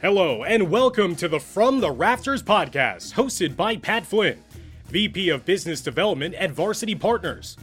Hello, and welcome to the From the Rafters podcast, hosted by Pat Flynn, VP of Business Development at Varsity Partners.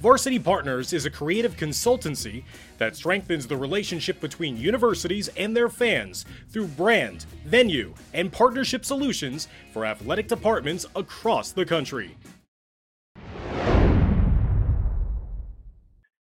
Varsity Partners is a creative consultancy that strengthens the relationship between universities and their fans through brand, venue, and partnership solutions for athletic departments across the country.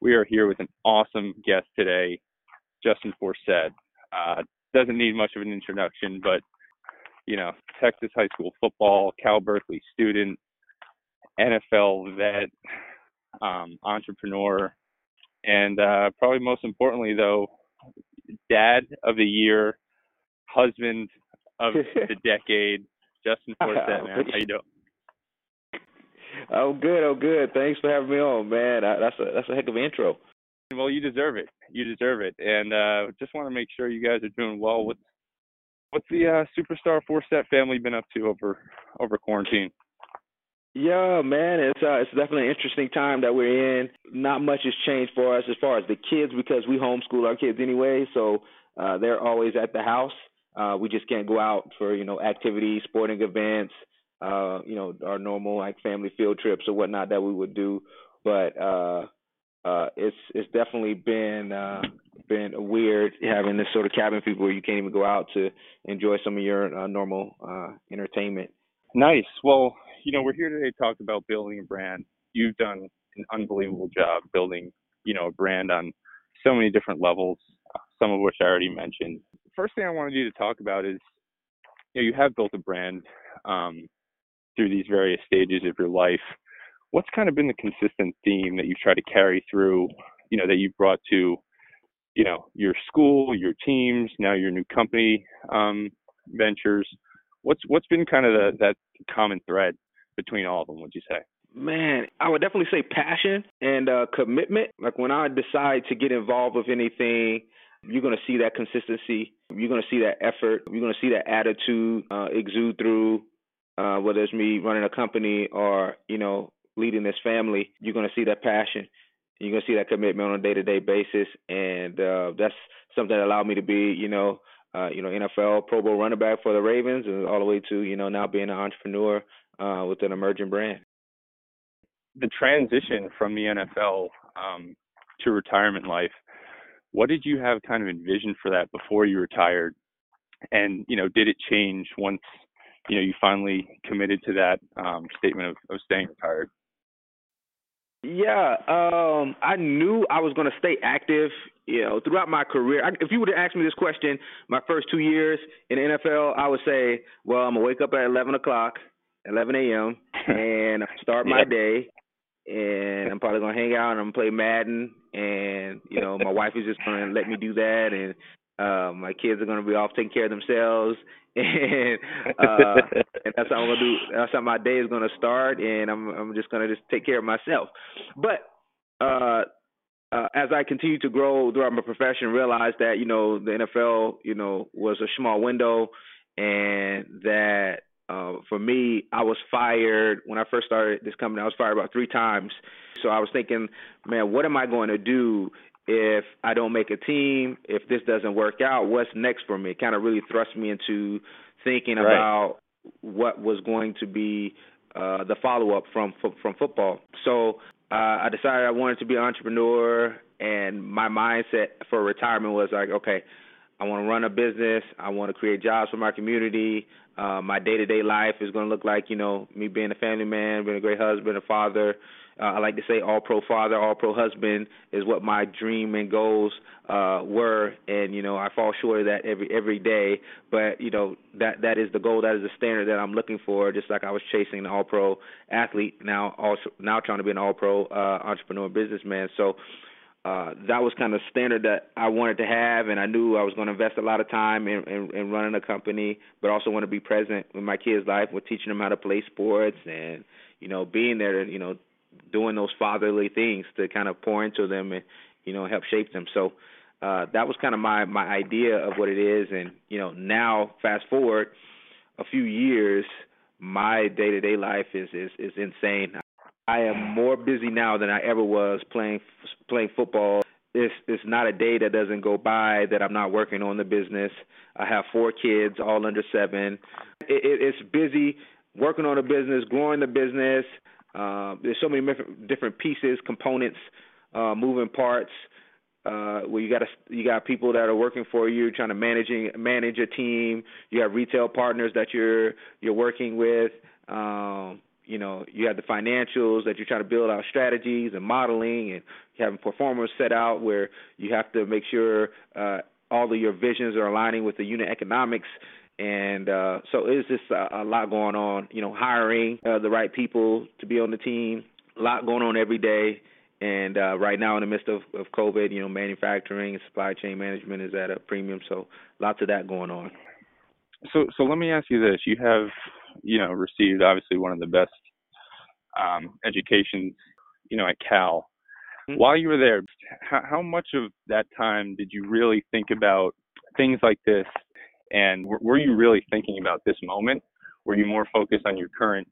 We are here with an awesome guest today, Justin Forsett. Uh, doesn't need much of an introduction, but you know, Texas high school football, Cal Berkeley student, NFL vet, um, entrepreneur, and uh, probably most importantly, though, dad of the year, husband of the decade, Justin Forsett, man. How you doing? Oh, good. Oh, good. Thanks for having me on, man. That's a that's a heck of an intro. Well, you deserve it. You deserve it, and uh, just want to make sure you guys are doing well. What's what's the uh, superstar Forsett family been up to over over quarantine? Yeah, man, it's uh, it's definitely an interesting time that we're in. Not much has changed for us as far as the kids because we homeschool our kids anyway, so uh, they're always at the house. Uh, we just can't go out for you know activities, sporting events, uh, you know our normal like family field trips or whatnot that we would do. But uh, uh, it's it's definitely been uh, been weird having this sort of cabin fever where you can't even go out to enjoy some of your uh, normal uh, entertainment. Nice. Well, you know, we're here today to talk about building a brand. You've done an unbelievable job building, you know, a brand on so many different levels, some of which I already mentioned. First thing I wanted you to talk about is, you know, you have built a brand um, through these various stages of your life. What's kind of been the consistent theme that you've tried to carry through, you know, that you've brought to, you know, your school, your teams, now your new company um, ventures? What's what's been kind of the, that common thread between all of them, would you say? Man, I would definitely say passion and uh, commitment. Like when I decide to get involved with anything, you're going to see that consistency. You're going to see that effort. You're going to see that attitude uh, exude through, uh, whether it's me running a company or, you know, leading this family. You're going to see that passion. You're going to see that commitment on a day to day basis. And uh, that's something that allowed me to be, you know, uh, you know, NFL Pro Bowl running back for the Ravens, and all the way to you know now being an entrepreneur uh, with an emerging brand. The transition from the NFL um, to retirement life, what did you have kind of envisioned for that before you retired? And you know, did it change once you know you finally committed to that um, statement of, of staying retired? Yeah, um, I knew I was going to stay active. You know, throughout my career. I, if you would have asked me this question my first two years in the NFL, I would say, well, I'm gonna wake up at 11 o'clock, 11 a.m. and start my day, and I'm probably gonna hang out and I'm gonna play Madden, and you know, my wife is just gonna let me do that, and uh, my kids are gonna be off taking care of themselves, and uh, and that's how I'm gonna do. That's how my day is gonna start, and I'm I'm just gonna just take care of myself. But uh, uh, as I continue to grow throughout my profession, realize that you know the NFL, you know, was a small window, and that uh, for me, I was fired when I first started this company. I was fired about three times. So I was thinking, man, what am I going to do if I don't make a team, if this doesn't work out, what's next for me? It kind of really thrust me into thinking right. about what was going to be uh, the follow up from from football. So uh, I decided I wanted to be an entrepreneur, and my mindset for retirement was like, okay, I want to run a business. I want to create jobs for my community. Uh, my day to day life is going to look like, you know, me being a family man, being a great husband, a father, uh, I like to say all pro father, all pro husband is what my dream and goals uh, were, and you know I fall short of that every every day. But you know that that is the goal, that is the standard that I'm looking for. Just like I was chasing an all pro athlete, now also now trying to be an all pro uh, entrepreneur businessman. So. Uh, that was kind of standard that I wanted to have, and I knew I was going to invest a lot of time in, in, in running a company, but also want to be present in my kids' life with teaching them how to play sports and you know being there you know doing those fatherly things to kind of pour into them and you know help shape them. So uh, that was kind of my my idea of what it is. And you know now fast forward a few years, my day to day life is is is insane. I am more busy now than I ever was playing playing football it's it's not a day that doesn't go by that I'm not working on the business. I have four kids, all under seven. It, it, it's busy working on the business, growing the business. Uh, there's so many different pieces, components, uh, moving parts. Uh, where you got a, you got people that are working for you, trying to managing manage a team. You have retail partners that you're you're working with. Um, you know, you have the financials that you're trying to build out strategies and modeling, and having pro formas set out where you have to make sure uh, all of your visions are aligning with the unit economics. And uh, so it's just a, a lot going on. You know, hiring uh, the right people to be on the team. A lot going on every day. And uh, right now, in the midst of, of COVID, you know, manufacturing and supply chain management is at a premium. So lots of that going on. So, so let me ask you this: You have, you know, received obviously one of the best um, educations, you know, at Cal. Mm-hmm. While you were there, how, how much of that time did you really think about things like this? And were, were you really thinking about this moment? Were you more focused on your current,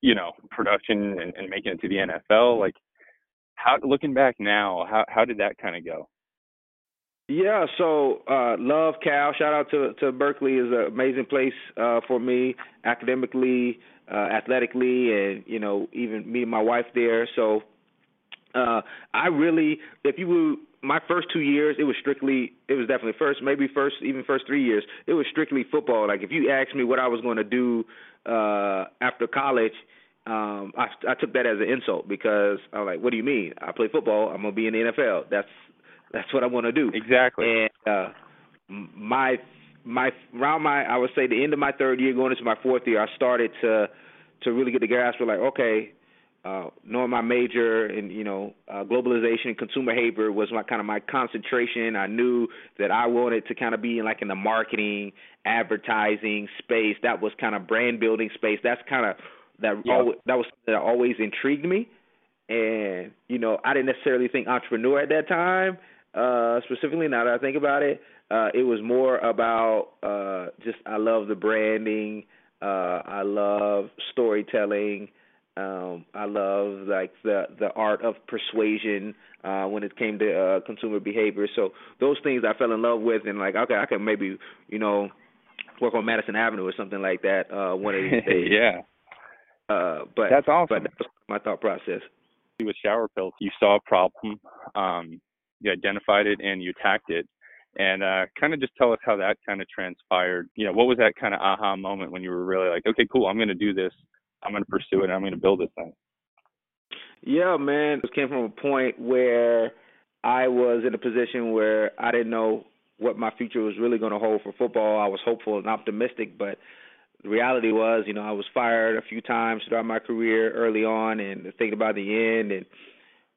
you know, production and, and making it to the NFL? Like, how looking back now, how how did that kind of go? Yeah, so uh love Cal. Shout out to to Berkeley is an amazing place uh for me academically, uh athletically and you know, even me and my wife there. So uh I really if you would my first two years it was strictly it was definitely first maybe first even first three years it was strictly football like if you asked me what i was going to do uh after college um, I, I took that as an insult because I'm like, what do you mean? I play football. I'm gonna be in the NFL. That's that's what I want to do. Exactly. And uh, my my around my I would say the end of my third year, going into my fourth year, I started to to really get the grasp of like, okay, uh, knowing my major and you know uh, globalization and consumer behavior was my kind of my concentration. I knew that I wanted to kind of be in like in the marketing, advertising space. That was kind of brand building space. That's kind of that yep. always, that was that always intrigued me. And you know, I didn't necessarily think entrepreneur at that time. Uh, specifically, now that I think about it, uh, it was more about uh, just I love the branding. Uh, I love storytelling. Um, I love like the the art of persuasion uh, when it came to uh, consumer behavior. So those things I fell in love with, and like okay, I can maybe you know work on Madison Avenue or something like that uh, one of these days. yeah. Uh, but that's awesome. But that was my thought process. With shower pills, you saw a problem, um, you identified it, and you attacked it. And uh, kind of just tell us how that kind of transpired. You know, what was that kind of aha moment when you were really like, okay, cool, I'm going to do this, I'm going to pursue it, and I'm going to build this thing. Yeah, man, it came from a point where I was in a position where I didn't know what my future was really going to hold for football. I was hopeful and optimistic, but the reality was, you know, I was fired a few times throughout my career early on, and thinking about the end, and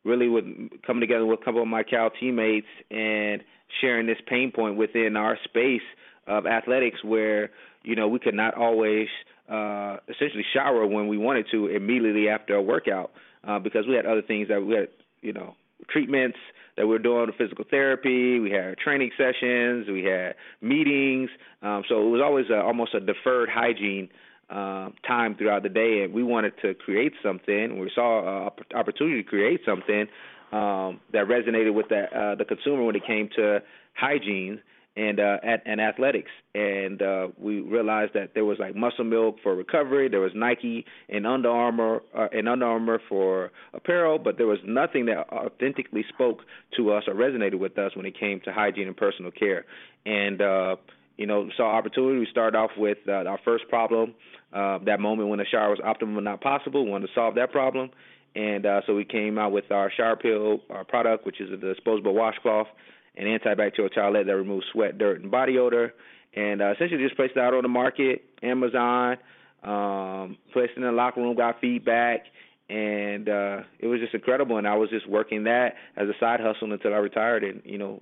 really with coming together with a couple of my Cal teammates and sharing this pain point within our space of athletics, where you know we could not always uh, essentially shower when we wanted to immediately after a workout uh, because we had other things that we had, you know, treatments that we are doing, physical therapy. We had training sessions. We had meetings. Um, so it was always a, almost a deferred hygiene uh, time throughout the day, and we wanted to create something. We saw an opportunity to create something um, that resonated with uh, the consumer when it came to hygiene and uh, at and athletics. And uh, we realized that there was like Muscle Milk for recovery, there was Nike and Under Armour uh, and Under Armour for apparel, but there was nothing that authentically spoke to us or resonated with us when it came to hygiene and personal care. And uh, you know, saw opportunity. We started off with uh, our first problem, uh, that moment when the shower was optimal but not possible. We wanted to solve that problem. And uh, so we came out with our shower pill, our product, which is a disposable washcloth an antibacterial towelette that removes sweat, dirt, and body odor. And uh, essentially just placed it out on the market, Amazon, um, placed it in the locker room, got feedback, and uh, it was just incredible. And I was just working that as a side hustle until I retired and, you know,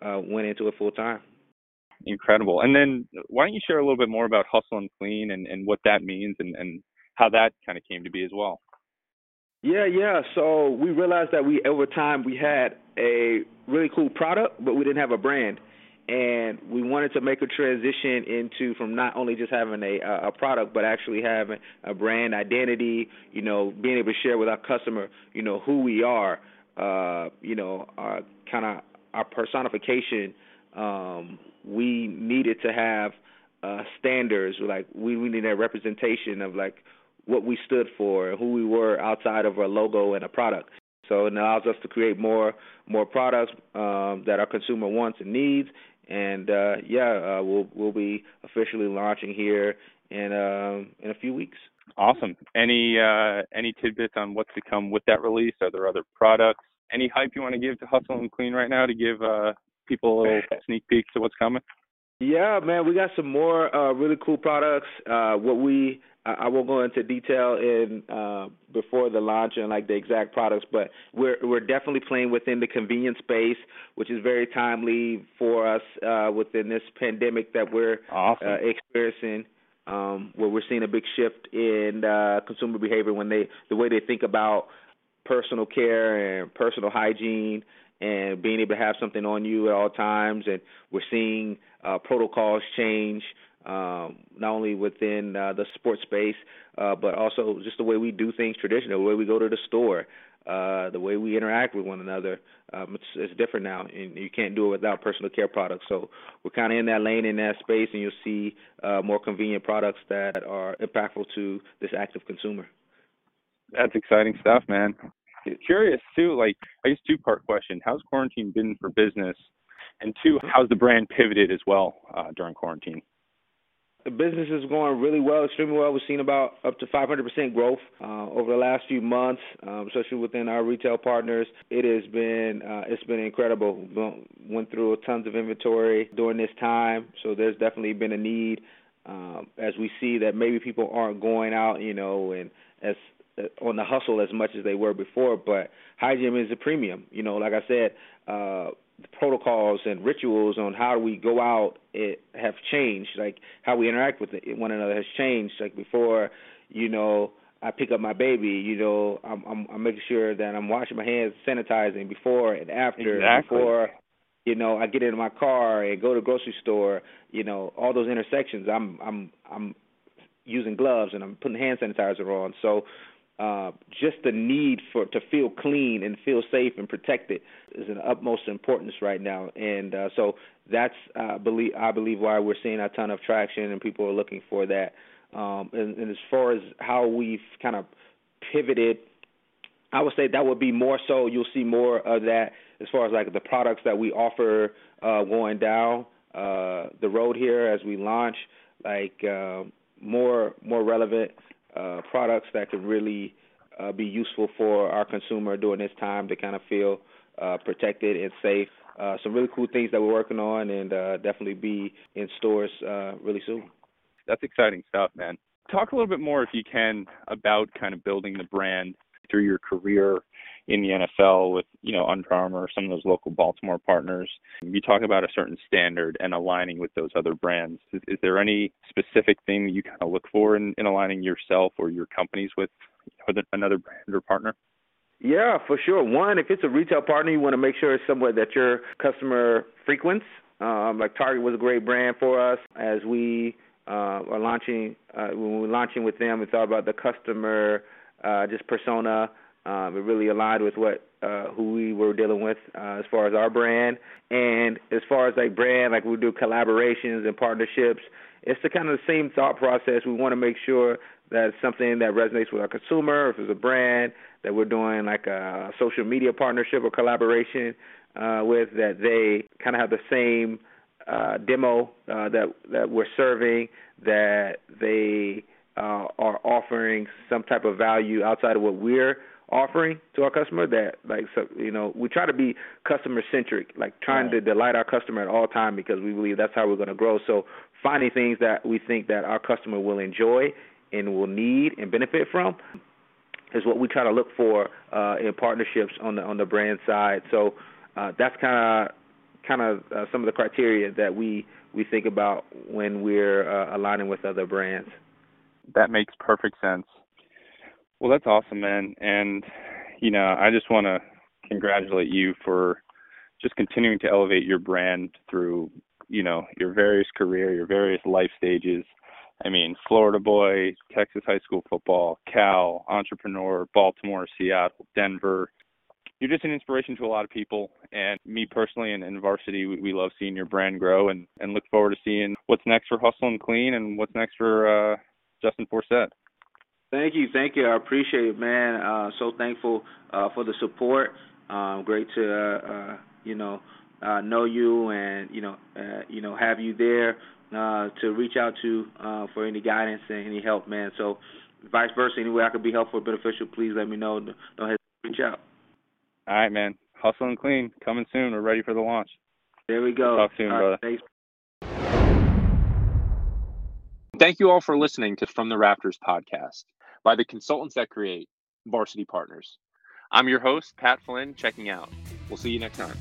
uh, went into it full time. Incredible. And then why don't you share a little bit more about Hustle and Clean and, and what that means and, and how that kind of came to be as well? Yeah, yeah. So we realized that we over time we had a really cool product, but we didn't have a brand, and we wanted to make a transition into from not only just having a a product, but actually having a brand identity. You know, being able to share with our customer, you know, who we are. uh, you know, our kind of our personification. Um, we needed to have uh, standards, like we, we needed a representation of like what we stood for, who we were outside of our logo and a product. So it allows us to create more more products um, that our consumer wants and needs. And uh, yeah, uh, we'll we'll be officially launching here in um, in a few weeks. Awesome. Any uh, any tidbits on what's to come with that release? Are there other products? Any hype you want to give to Hustle and Clean right now to give uh, people a little sneak peek to what's coming? Yeah, man, we got some more uh, really cool products. Uh, what we I, won't go into detail in uh, before the launch and like the exact products, but we're we're definitely playing within the convenience space, which is very timely for us uh, within this pandemic that we're awesome. uh, experiencing. Um, where we're seeing a big shift in uh, consumer behavior when they the way they think about personal care and personal hygiene and being able to have something on you at all times and we're seeing uh, protocols change um, not only within uh, the sports space, uh, but also just the way we do things traditionally, the way we go to the store, uh, the way we interact with one another. Um, it's, it's different now, and you can't do it without personal care products. So we're kind of in that lane, in that space, and you'll see uh, more convenient products that are impactful to this active consumer. That's exciting stuff, man. Curious too, like I guess two part question: How's quarantine been for business? And two, how's the brand pivoted as well uh, during quarantine? The business is going really well, extremely well. We've seen about up to 500% growth uh, over the last few months, um, especially within our retail partners. It has been uh, it's been incredible. Went through tons of inventory during this time, so there's definitely been a need um, as we see that maybe people aren't going out, you know, and as uh, on the hustle as much as they were before. But hygiene is a premium. You know, like I said. Uh, the protocols and rituals on how we go out it have changed. Like how we interact with one another has changed. Like before, you know, I pick up my baby, you know, I'm I'm, I'm making sure that I'm washing my hands, sanitizing before and after. Exactly. Before, you know, I get into my car and go to the grocery store. You know, all those intersections, I'm I'm I'm using gloves and I'm putting hand sanitizer on. So uh, just the need for to feel clean and feel safe and protected is an utmost importance right now, and uh, so that's uh, believe I believe why we're seeing a ton of traction and people are looking for that. Um, and, and as far as how we've kind of pivoted, I would say that would be more so. You'll see more of that as far as like the products that we offer uh, going down uh, the road here as we launch, like uh, more more relevant uh, products that could really uh, be useful for our consumer during this time to kind of feel uh, protected and safe. Uh, some really cool things that we're working on, and uh, definitely be in stores uh, really soon. That's exciting stuff, man. Talk a little bit more, if you can, about kind of building the brand through your career in the NFL with, you know, Under Armour, some of those local Baltimore partners. You talk about a certain standard and aligning with those other brands. Is, is there any specific thing you kind of look for in, in aligning yourself or your companies with another brand or partner? Yeah, for sure. One, if it's a retail partner, you want to make sure it's somewhere that your customer frequents. Um, like Target was a great brand for us as we uh, are launching. Uh, when we were launching with them, we thought about the customer uh, just persona. Um, it really aligned with what uh, who we were dealing with uh, as far as our brand, and as far as like brand, like we do collaborations and partnerships. It's the kind of the same thought process. We want to make sure that something that resonates with our consumer. If it's a brand that we're doing like a social media partnership or collaboration uh, with, that they kind of have the same uh, demo uh, that that we're serving, that they uh, are offering some type of value outside of what we're offering to our customer that like so you know we try to be customer centric like trying right. to delight our customer at all time because we believe that's how we're going to grow so finding things that we think that our customer will enjoy and will need and benefit from is what we try to look for uh, in partnerships on the on the brand side so uh, that's kind of kind of uh, some of the criteria that we we think about when we're uh, aligning with other brands that makes perfect sense. Well, that's awesome, man. And you know, I just want to congratulate you for just continuing to elevate your brand through, you know, your various career, your various life stages. I mean, Florida boy, Texas high school football, Cal, entrepreneur, Baltimore, Seattle, Denver, you're just an inspiration to a lot of people. And me personally and, and Varsity, we, we, love seeing your brand grow and, and look forward to seeing what's next for Hustle and Clean and what's next for uh, Justin Forsett. Thank you, thank you. I appreciate it, man. Uh, so thankful uh, for the support. Um, great to uh, uh you know uh, know you and you know uh, you know have you there to reach out to for any guidance and any help, man. So vice versa, any way I could be helpful or beneficial, please let me know. Don't hesitate to reach out. All right, man. Hustle and clean coming soon. We're ready for the launch. There we go. Talk soon, all brother. Right, Thank you all for listening to From the Rafters podcast by the consultants that create Varsity Partners. I'm your host, Pat Flynn, checking out. We'll see you next time.